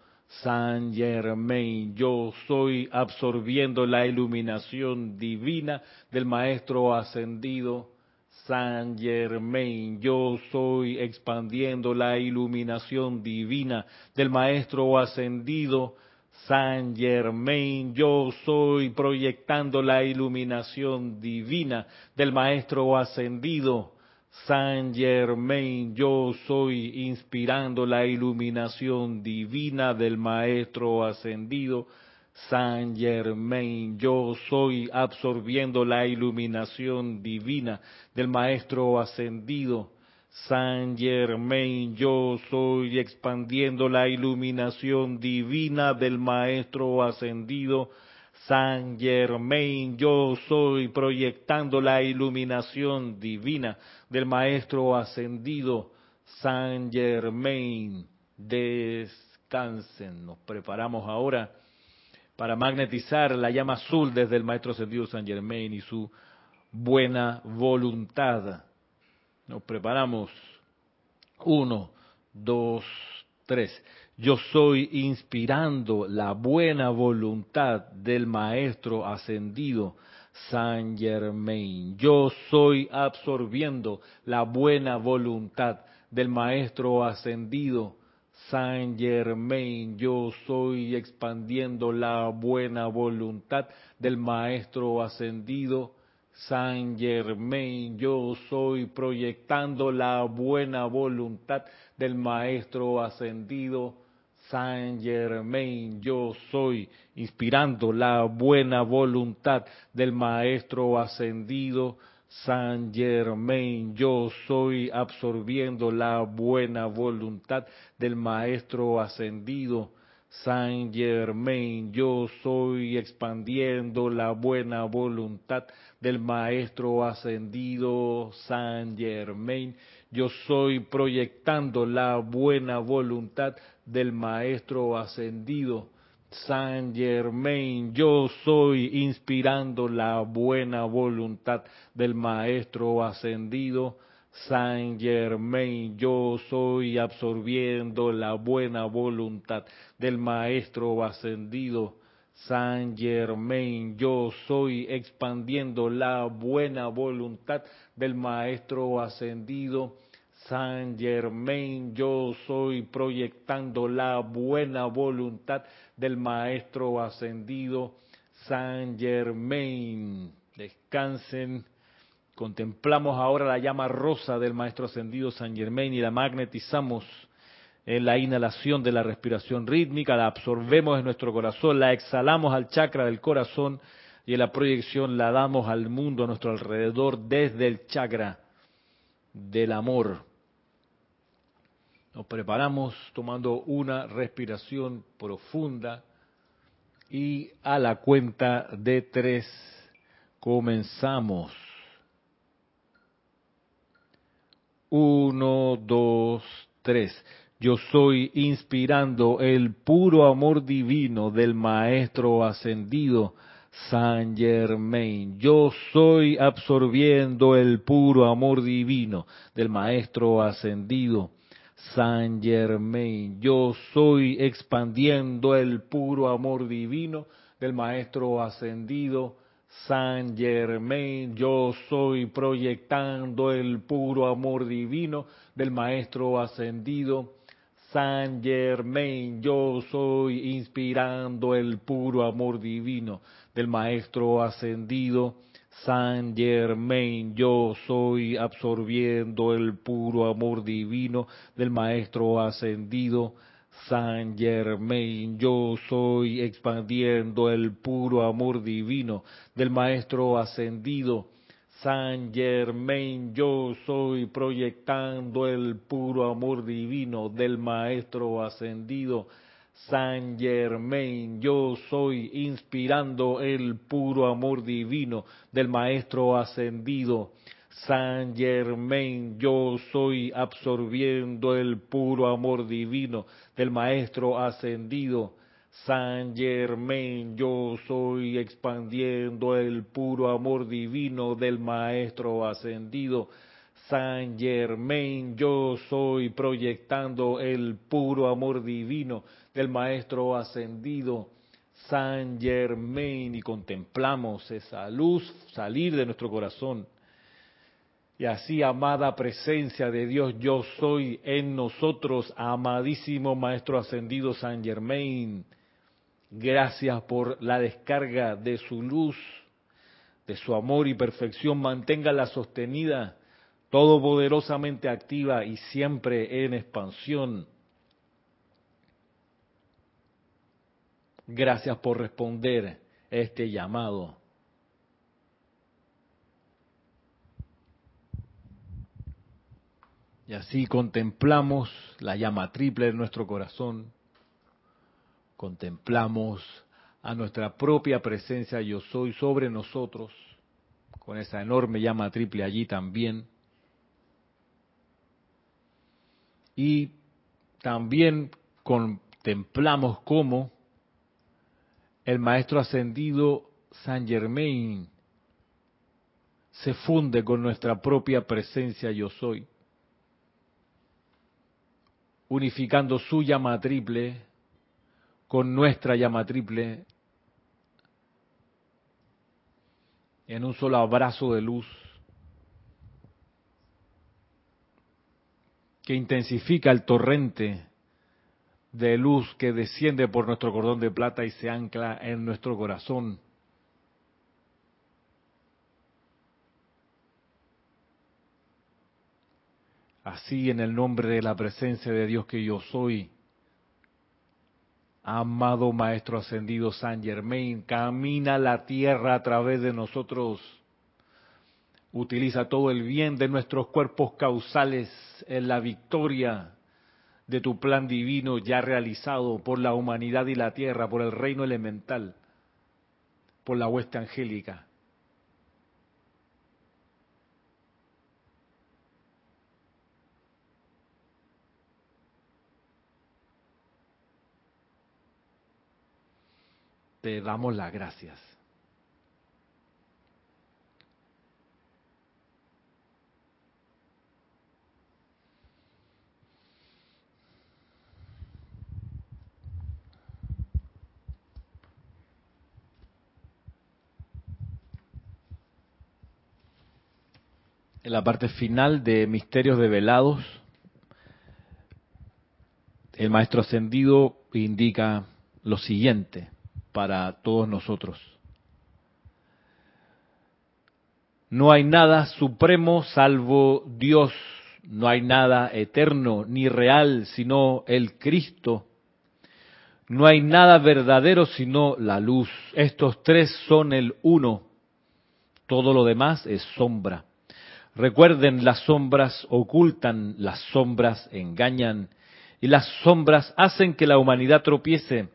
San Germain, yo soy absorbiendo la iluminación divina del Maestro ascendido. San Germain, yo soy expandiendo la iluminación divina del Maestro ascendido. San Germain, yo soy proyectando la iluminación divina del Maestro ascendido. San Germain, yo soy inspirando la iluminación divina del Maestro ascendido. San Germain, yo soy absorbiendo la iluminación divina del Maestro ascendido. San Germain, yo soy expandiendo la iluminación divina del Maestro ascendido. San Germain, yo soy proyectando la iluminación divina del Maestro ascendido. San Germain, descansen. Nos preparamos ahora para magnetizar la llama azul desde el Maestro ascendido San Germain y su buena voluntad nos preparamos. Uno, dos, tres. Yo soy inspirando la buena voluntad del Maestro ascendido San Germain. Yo soy absorbiendo la buena voluntad del Maestro ascendido San Germain. Yo soy expandiendo la buena voluntad del Maestro ascendido San Germain, yo soy proyectando la buena voluntad del Maestro ascendido. San Germain, yo soy inspirando la buena voluntad del Maestro ascendido. San Germain, yo soy absorbiendo la buena voluntad del Maestro ascendido. San Germain, yo soy expandiendo la buena voluntad del Maestro ascendido San Germain. Yo soy proyectando la buena voluntad del Maestro ascendido San Germain. Yo soy inspirando la buena voluntad del Maestro ascendido Saint Germain, yo soy absorbiendo la buena voluntad del Maestro ascendido. Saint Germain, yo soy expandiendo la buena voluntad del Maestro ascendido. Saint Germain, yo soy proyectando la buena voluntad del Maestro ascendido. Saint Germain, descansen Contemplamos ahora la llama rosa del Maestro Ascendido San Germain y la magnetizamos en la inhalación de la respiración rítmica, la absorbemos en nuestro corazón, la exhalamos al chakra del corazón y en la proyección la damos al mundo a nuestro alrededor desde el chakra del amor. Nos preparamos tomando una respiración profunda y a la cuenta de tres comenzamos. Uno, dos, tres. Yo soy inspirando el puro amor divino del Maestro ascendido San Germain. Yo soy absorbiendo el puro amor divino del Maestro ascendido San Germain. Yo soy expandiendo el puro amor divino del Maestro ascendido San Germain, yo soy proyectando el puro amor divino del Maestro ascendido. San Germain, yo soy inspirando el puro amor divino del Maestro ascendido. San Germain, yo soy absorbiendo el puro amor divino del Maestro ascendido. San Germain, yo soy expandiendo el puro amor divino del Maestro ascendido. San Germain, yo soy proyectando el puro amor divino del Maestro ascendido. San Germain, yo soy inspirando el puro amor divino del Maestro ascendido. San Germain, yo soy absorbiendo el puro amor divino del Maestro ascendido. San Germain, yo soy expandiendo el puro amor divino del Maestro ascendido. San Germain, yo soy proyectando el puro amor divino del Maestro ascendido. San Germain, y contemplamos esa luz salir de nuestro corazón y así, amada presencia de Dios, yo soy en nosotros, amadísimo Maestro Ascendido San Germain. Gracias por la descarga de su luz, de su amor y perfección. Manténgala sostenida, todopoderosamente activa y siempre en expansión. Gracias por responder este llamado. Y así contemplamos la llama triple de nuestro corazón, contemplamos a nuestra propia presencia yo soy sobre nosotros, con esa enorme llama triple allí también. Y también contemplamos cómo el Maestro Ascendido San Germain se funde con nuestra propia presencia yo soy unificando su llama triple con nuestra llama triple en un solo abrazo de luz que intensifica el torrente de luz que desciende por nuestro cordón de plata y se ancla en nuestro corazón. Así en el nombre de la presencia de Dios que yo soy, amado Maestro Ascendido San Germain, camina la tierra a través de nosotros. Utiliza todo el bien de nuestros cuerpos causales en la victoria de tu plan divino ya realizado por la humanidad y la tierra, por el reino elemental, por la hueste angélica. te damos las gracias. en la parte final de Misterios Develados, el Maestro Ascendido indica lo siguiente para todos nosotros. No hay nada supremo salvo Dios, no hay nada eterno ni real sino el Cristo. No hay nada verdadero sino la luz. Estos tres son el uno. Todo lo demás es sombra. Recuerden, las sombras ocultan, las sombras engañan y las sombras hacen que la humanidad tropiece.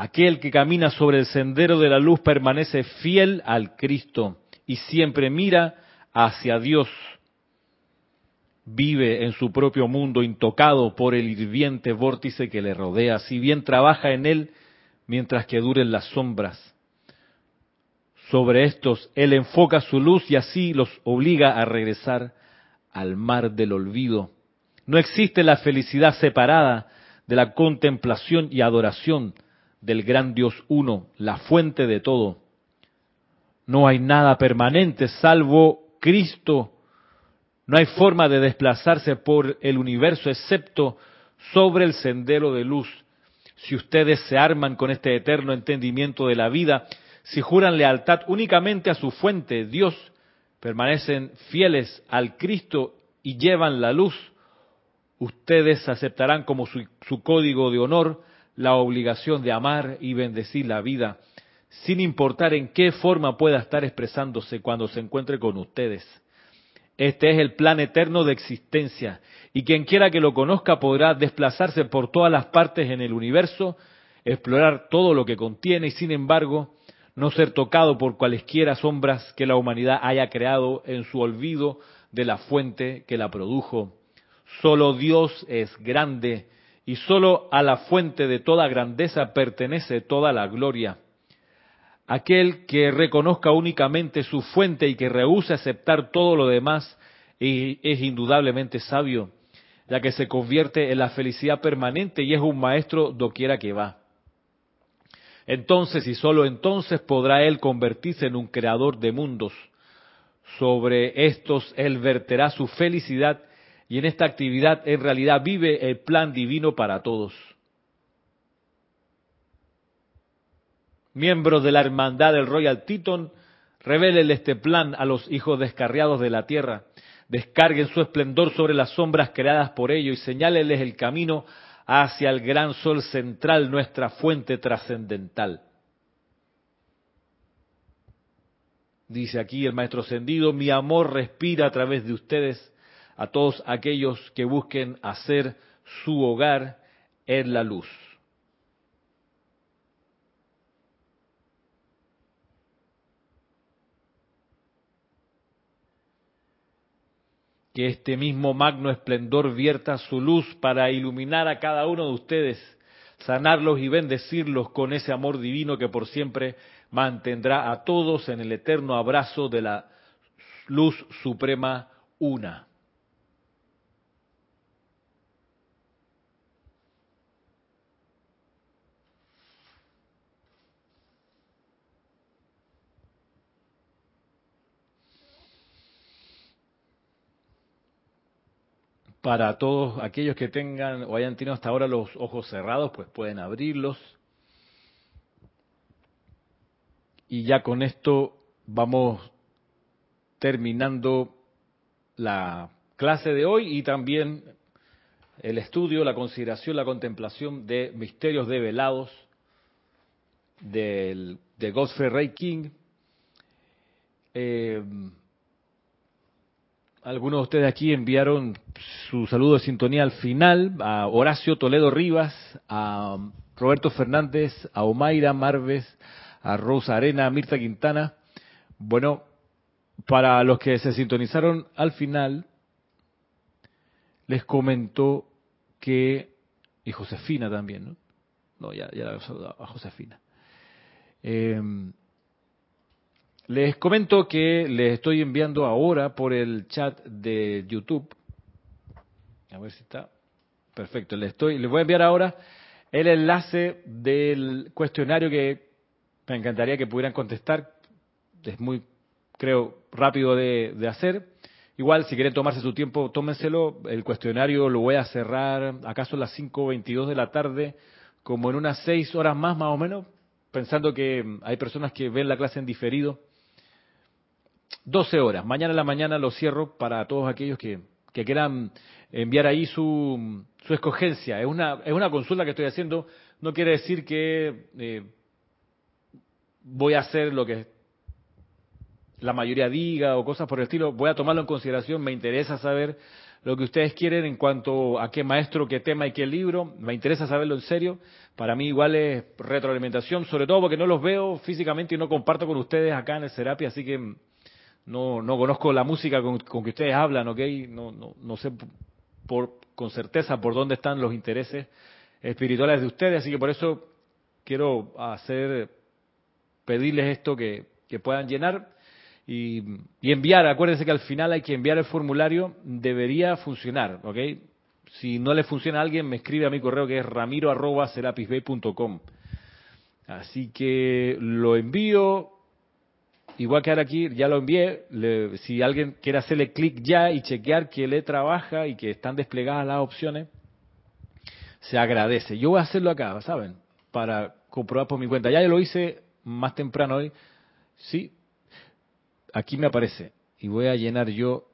Aquel que camina sobre el sendero de la luz permanece fiel al Cristo y siempre mira hacia Dios. Vive en su propio mundo intocado por el hirviente vórtice que le rodea, si bien trabaja en él mientras que duren las sombras. Sobre estos él enfoca su luz y así los obliga a regresar al mar del olvido. No existe la felicidad separada de la contemplación y adoración del gran Dios uno, la fuente de todo. No hay nada permanente salvo Cristo. No hay forma de desplazarse por el universo excepto sobre el sendero de luz. Si ustedes se arman con este eterno entendimiento de la vida, si juran lealtad únicamente a su fuente, Dios, permanecen fieles al Cristo y llevan la luz, ustedes aceptarán como su, su, código de honor la obligación de amar y bendecir la vida sin importar en qué forma pueda estar expresándose cuando se encuentre con ustedes. Este es el plan eterno de existencia, y quien quiera que lo conozca podrá desplazarse por todas las partes en el universo, explorar todo lo que contiene y sin embargo no ser tocado por cualesquiera sombras que la humanidad haya creado en su olvido de la fuente que la produjo. Solo Dios es grande y solo a la fuente de toda grandeza pertenece toda la gloria. Aquel que reconozca únicamente su fuente y que rehúse aceptar todo lo demás es indudablemente sabio, ya que se convierte en la felicidad permanente y es un maestro doquiera que va. Entonces y solo entonces podrá él convertirse en un creador de mundos. Sobre estos él verterá su felicidad y en esta actividad en realidad vive el plan divino para todos. miembros de la hermandad del Royal Teton, revelen este plan a los hijos descarriados de la tierra, descarguen su esplendor sobre las sombras creadas por ellos y señálenles el camino hacia el gran sol central, nuestra fuente trascendental. Dice aquí el maestro ascendido, mi amor respira a través de ustedes a todos aquellos que busquen hacer su hogar en la luz. que este mismo magno esplendor vierta su luz para iluminar a cada uno de ustedes, sanarlos y bendecirlos con ese amor divino que por siempre mantendrá a todos en el eterno abrazo de la luz suprema una. Para todos aquellos que tengan o hayan tenido hasta ahora los ojos cerrados, pues pueden abrirlos. Y ya con esto vamos terminando la clase de hoy y también el estudio, la consideración, la contemplación de misterios develados del, de Godfrey Ray King. Eh, algunos de ustedes aquí enviaron su saludo de sintonía al final a Horacio Toledo Rivas, a Roberto Fernández, a Omaira Marves, a Rosa Arena, a Mirta Quintana. Bueno, para los que se sintonizaron al final, les comento que, y Josefina también, ¿no? No, ya, ya la he saludado a Josefina. Eh, les comento que les estoy enviando ahora por el chat de YouTube. A ver si está. Perfecto, les estoy, les voy a enviar ahora el enlace del cuestionario que me encantaría que pudieran contestar. Es muy creo, rápido de, de hacer. Igual, si quieren tomarse su tiempo, tómenselo. El cuestionario lo voy a cerrar, acaso a las 5.22 de la tarde, como en unas 6 horas más, más o menos, pensando que hay personas que ven la clase en diferido. 12 horas. Mañana en la mañana lo cierro para todos aquellos que, que quieran enviar ahí su, su escogencia. Es una, es una consulta que estoy haciendo. No quiere decir que eh, voy a hacer lo que la mayoría diga o cosas por el estilo, voy a tomarlo en consideración, me interesa saber lo que ustedes quieren en cuanto a qué maestro, qué tema y qué libro, me interesa saberlo en serio, para mí igual es retroalimentación, sobre todo porque no los veo físicamente y no comparto con ustedes acá en el Serapi, así que no, no conozco la música con, que ustedes hablan, ¿ok? No, no, no sé por, con certeza por dónde están los intereses espirituales de ustedes, así que por eso quiero hacer, pedirles esto que, puedan llenar y, enviar. Acuérdense que al final hay que enviar el formulario, debería funcionar, ¿ok? Si no le funciona a alguien, me escribe a mi correo que es ramiro.serapisbay.com. Así que lo envío. Igual que ahora aquí, ya lo envié. si alguien quiere hacerle clic ya y chequear que le trabaja y que están desplegadas las opciones, se agradece. Yo voy a hacerlo acá, ¿saben? Para comprobar por mi cuenta. Ya lo hice más temprano hoy. Sí, aquí me aparece y voy a llenar yo.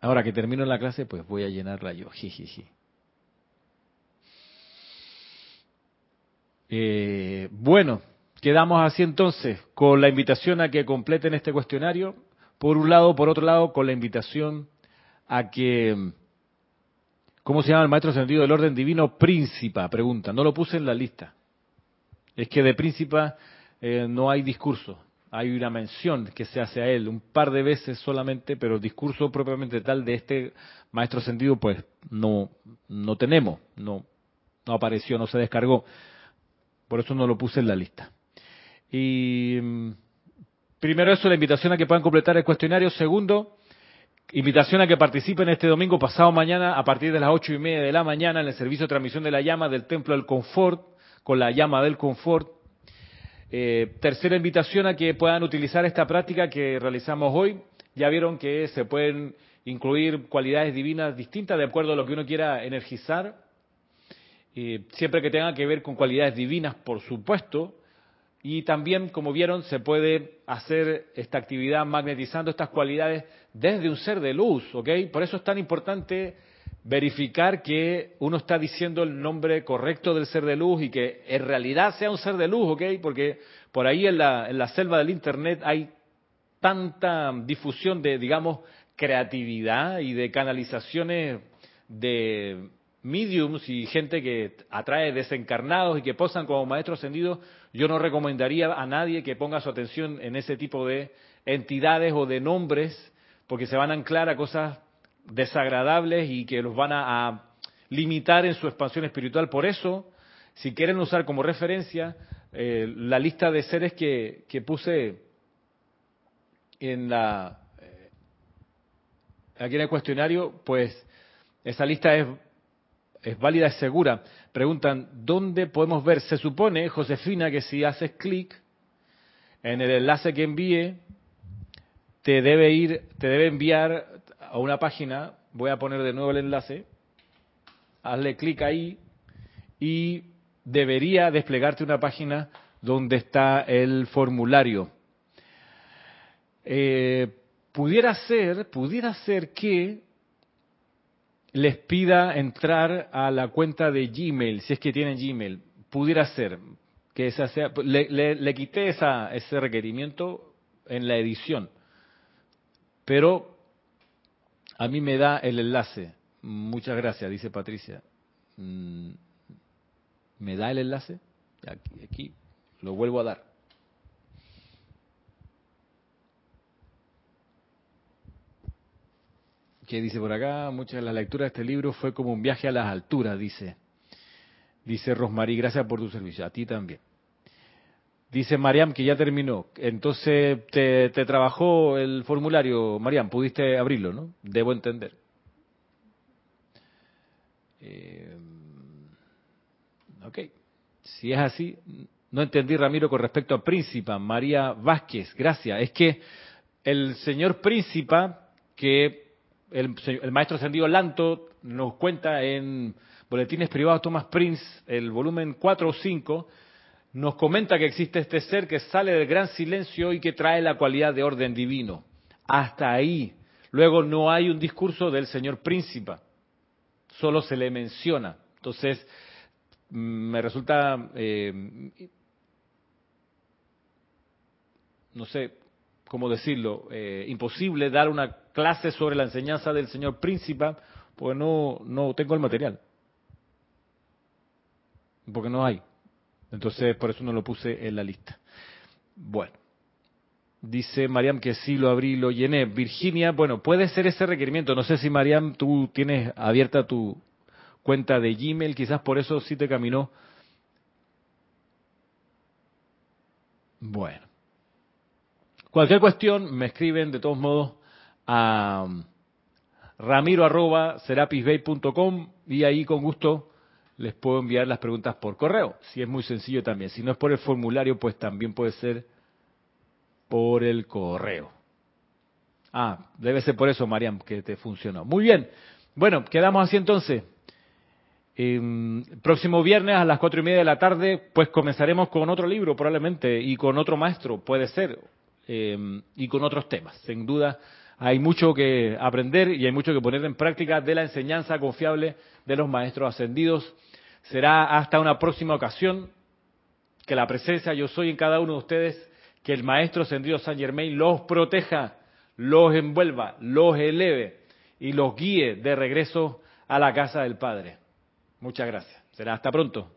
Ahora que termino la clase, pues voy a llenarla yo. Eh, bueno, quedamos así entonces con la invitación a que completen este cuestionario. Por un lado, por otro lado, con la invitación a que, ¿cómo se llama el maestro sentido del orden divino? Príncipa, pregunta. No lo puse en la lista. Es que de príncipa eh, no hay discurso. Hay una mención que se hace a él un par de veces solamente, pero el discurso propiamente tal de este maestro sentido, pues no, no tenemos, no, no apareció, no se descargó. Por eso no lo puse en la lista. Y mm, primero eso, la invitación a que puedan completar el cuestionario. Segundo, invitación a que participen este domingo pasado mañana a partir de las ocho y media de la mañana en el servicio de transmisión de la llama del Templo del Confort, con la llama del Confort eh, tercera invitación a que puedan utilizar esta práctica que realizamos hoy. Ya vieron que se pueden incluir cualidades divinas distintas de acuerdo a lo que uno quiera energizar, siempre que tenga que ver con cualidades divinas, por supuesto. Y también, como vieron, se puede hacer esta actividad magnetizando estas cualidades desde un ser de luz, ¿ok? Por eso es tan importante verificar que uno está diciendo el nombre correcto del ser de luz y que en realidad sea un ser de luz, ¿ok? Porque por ahí en la, en la selva del Internet hay tanta difusión de, digamos, creatividad y de canalizaciones de mediums y gente que atrae desencarnados y que posan como maestros ascendidos, yo no recomendaría a nadie que ponga su atención en ese tipo de entidades o de nombres, porque se van a anclar a cosas desagradables y que los van a, limitar en su expansión espiritual. Por eso, si quieren usar como referencia eh, la lista de seres que, que puse en la eh, aquí en el cuestionario, pues esa lista es, es válida, es segura. Preguntan, ¿dónde podemos ver? Se supone, Josefina, que si haces clic en el enlace que envíe, te debe ir, te debe enviar a una página, voy a poner de nuevo el enlace, hazle clic ahí y debería desplegarte una página donde está el formulario. Eh, pudiera ser, pudiera ser que les pida entrar a la cuenta de Gmail, si es que tienen Gmail. Pudiera ser que esa sea. Le, le quité esa, ese requerimiento en la edición, pero a mí me da el enlace. Muchas gracias, dice Patricia. Mm, ¿Me da el enlace? Aquí lo vuelvo a dar. ¿Qué dice por acá? Muchas de las lecturas de este libro fue como un viaje a las alturas, dice. Dice Rosmarí, gracias por tu servicio. A ti también. Dice Mariam que ya terminó. Entonces, te, trabajó el formulario, Mariam, pudiste abrirlo, ¿no? Debo entender. Eh, ok. Si es así, No entendí, Ramiro, con respecto a Príncipa. María Vázquez, gracias. Es que el señor Príncipa, que el, el maestro ascendido Lanto nos cuenta en Boletines Privados Thomas Prince, el volumen 4 o 5, nos comenta que existe este ser que sale del gran silencio y que trae la cualidad de orden divino. Hasta ahí. Luego no hay un discurso del señor príncipe, solo se le menciona. Entonces, mm, me resulta, eh, no sé cómo decirlo, eh, imposible dar una clase sobre la enseñanza del señor príncipe, porque no, no tengo el material. Porque no hay. Entonces, por eso no lo puse en la lista. Bueno. Dice Mariam que sí lo abrí, lo llené. Virginia, bueno, puede ser ese requerimiento. No sé si Mariam, tú tienes abierta tu cuenta de Gmail, quizás por eso sí te caminó. Bueno. Cualquier cuestión, me escriben de todos modos a ramiro.serapisbay.com y ahí con gusto les puedo enviar las preguntas por correo, si es muy sencillo también. Si no es por el formulario, pues también puede ser por el correo. Ah, debe ser por eso, Mariam, que te funcionó. Muy bien. Bueno, quedamos así entonces. Eh, próximo viernes a las cuatro y media de la tarde, pues comenzaremos con otro libro probablemente y con otro maestro, puede ser, em, y con otros temas. Sin duda, hay mucho que aprender y hay mucho que poner en práctica de la enseñanza confiable de los maestros ascendidos. Será hasta una próxima ocasión que la presencia yo soy en cada uno de ustedes, que el maestro ascendido San Germain los proteja, los envuelva, los eleve y los guíe de regreso a la casa del Padre. Muchas gracias. Será hasta pronto.